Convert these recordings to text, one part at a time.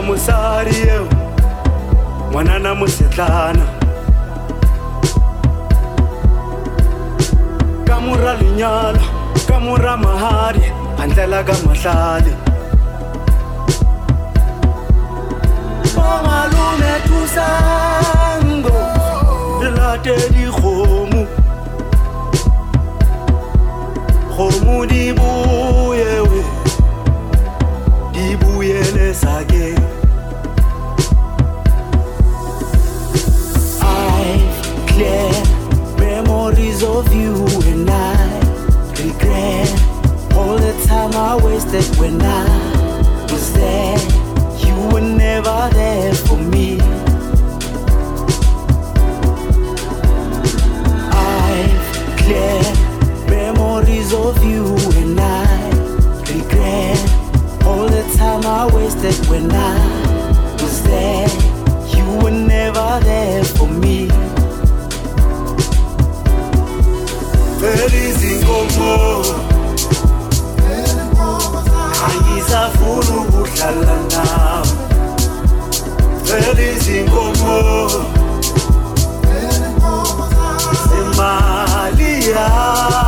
potapotela mosadi eo ngwanana mosetlana ka mora lenyalo ka mora mahadi handlela ka mahlale. Malume thusango re late dikgomo. Kgomo di buyewe di buyele sakeng I wasted when I was there. You were never there for me. I've clear memories of you and I regret all the time I wasted when I was there. You were never there for me. Felizinkomo Angisafuna ukuhlala nawe Felizinkomo Semali yami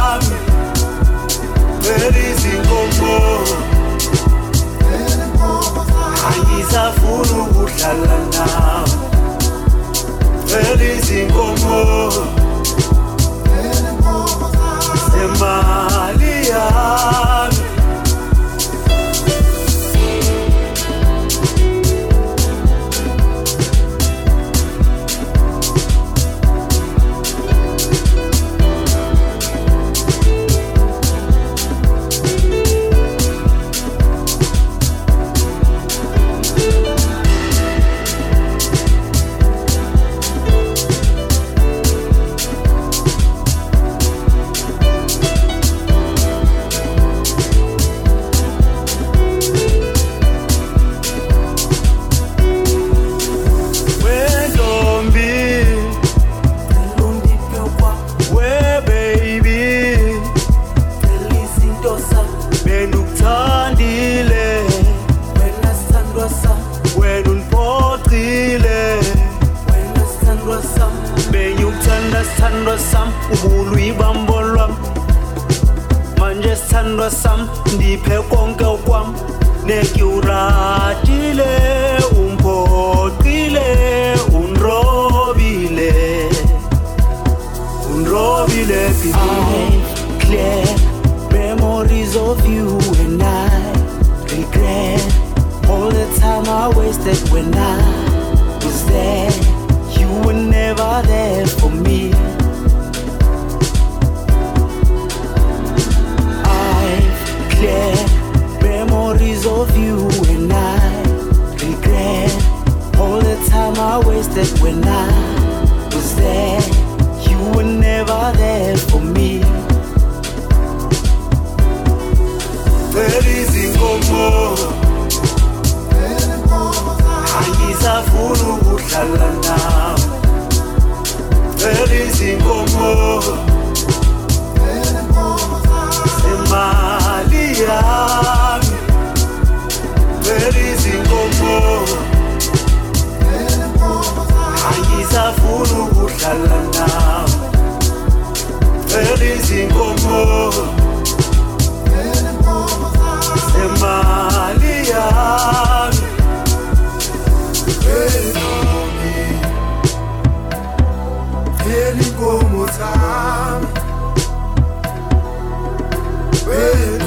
Elinkomo zami Wemakithi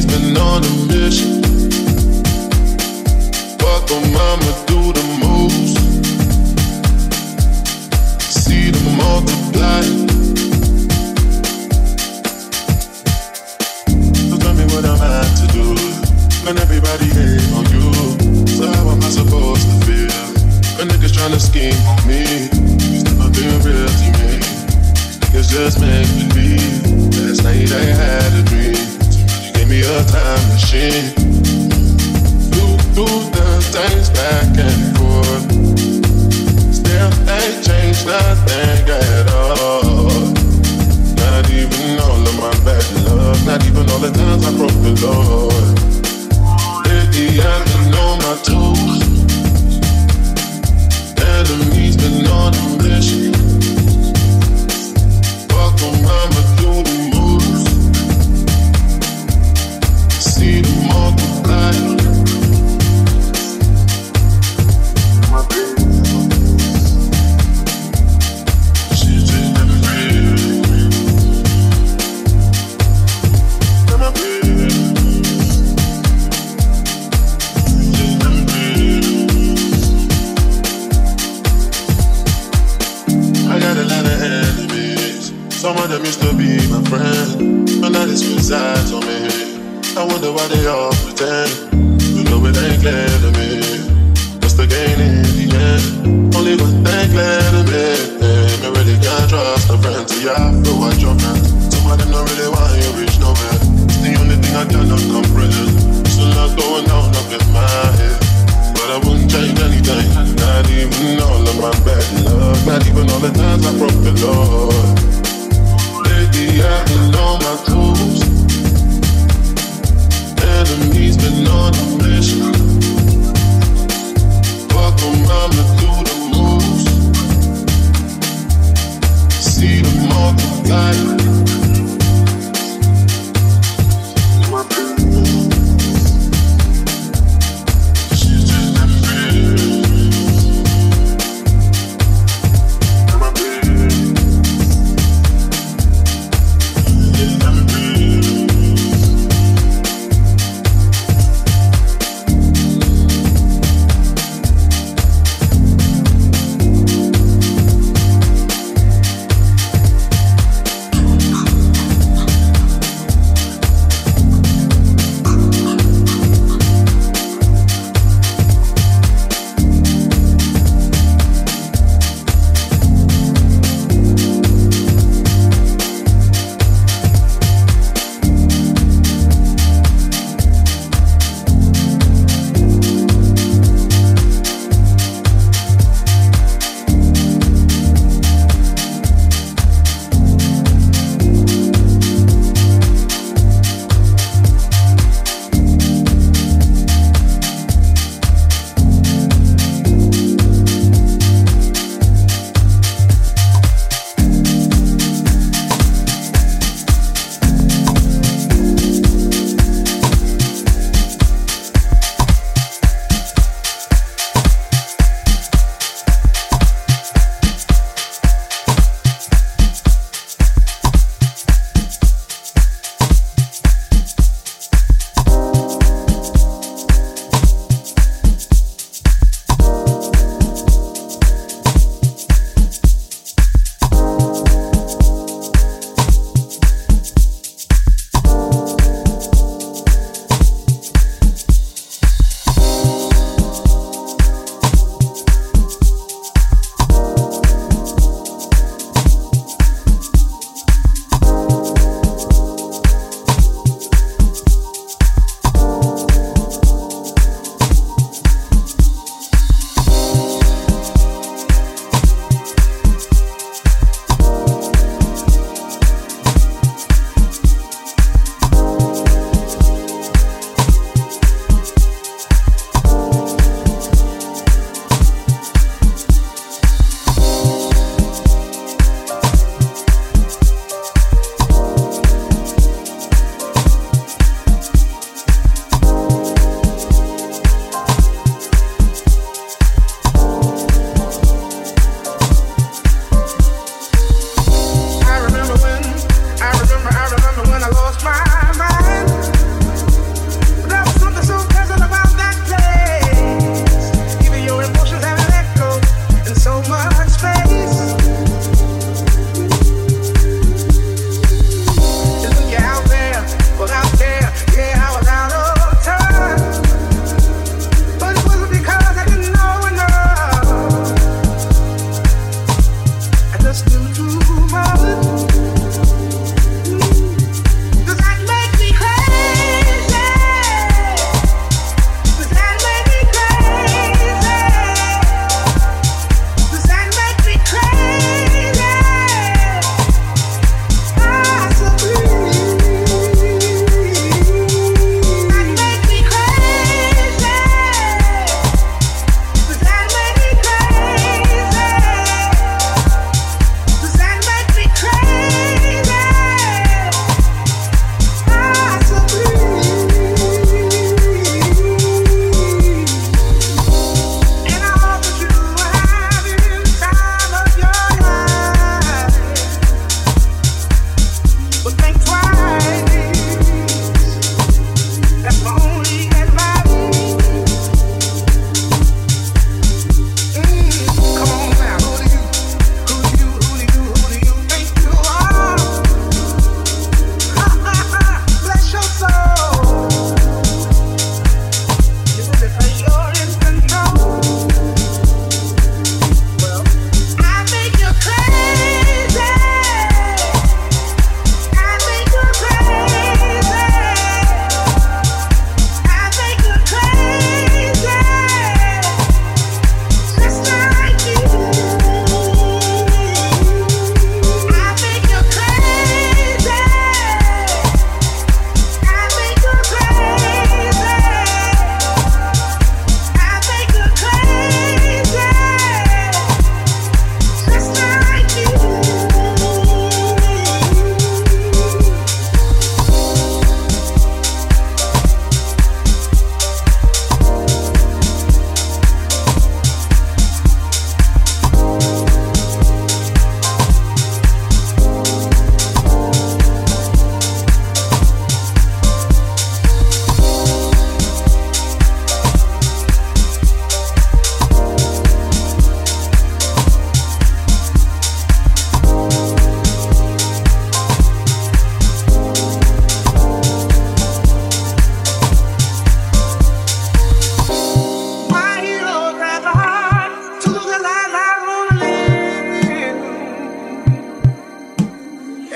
Enemies been on a mission. Fuck on mama, do the moves. See them multiply. So tell me what I'm at to do. When everybody hate on you. So how am I supposed to feel? When niggas tryna scheme on me. It's never been real to me. Niggas just make believe. Last night I had a dream. Me a time machine. Flew through the things back and forth. Still ain't changed nothing at all. Not even all of my bad luck. Not even all the times I broke the Lord. Lately I've been on my toes. Enemies been on a mission. They all pretend.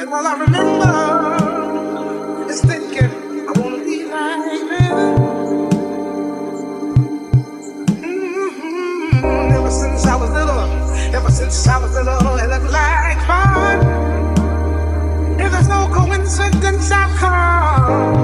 And all I remember is thinking, I wanna be like mm-hmm. Ever since I was little, ever since I was little, it looked like fun. If there's no coincidence, I've come.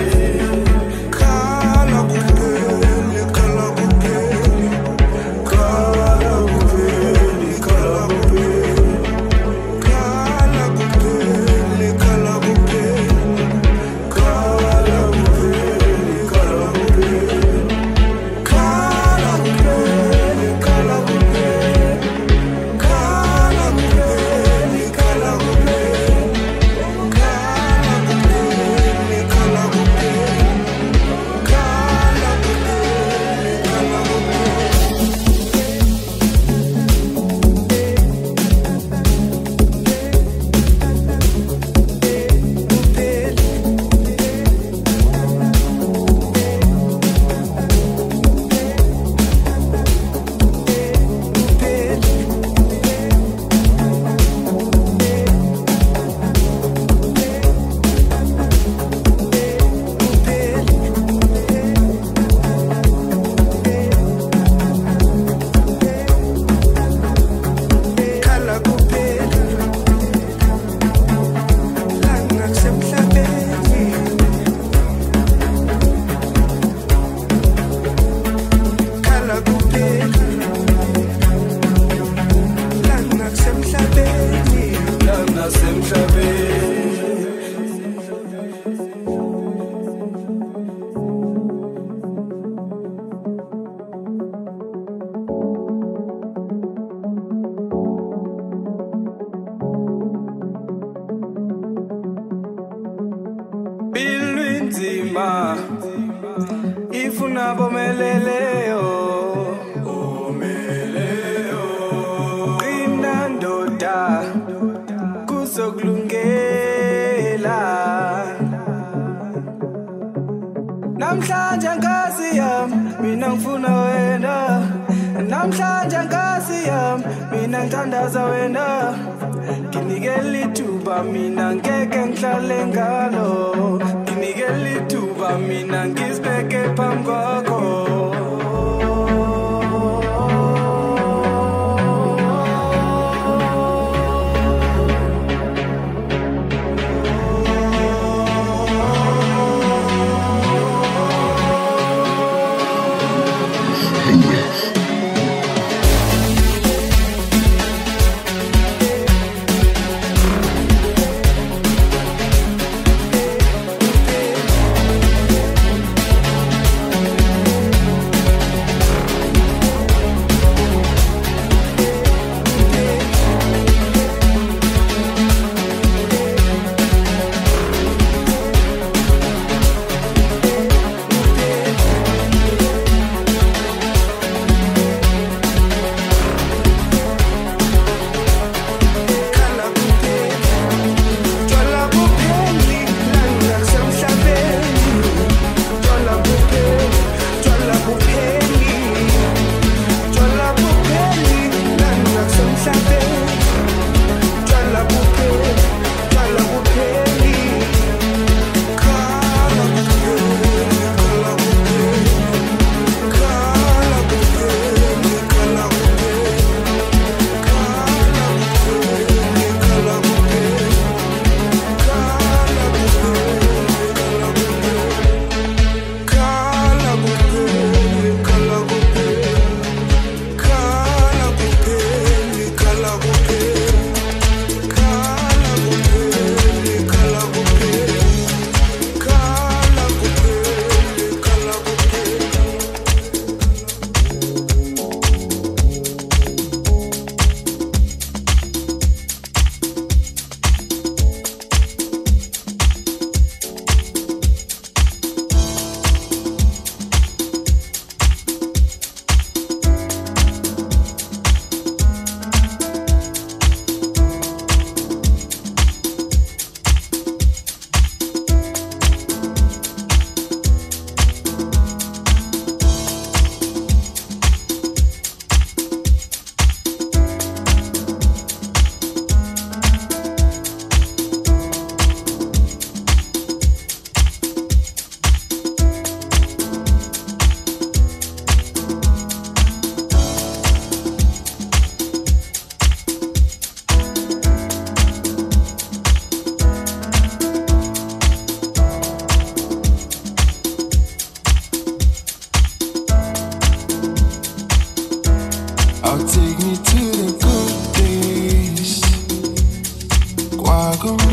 Oya kumbu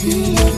Maneno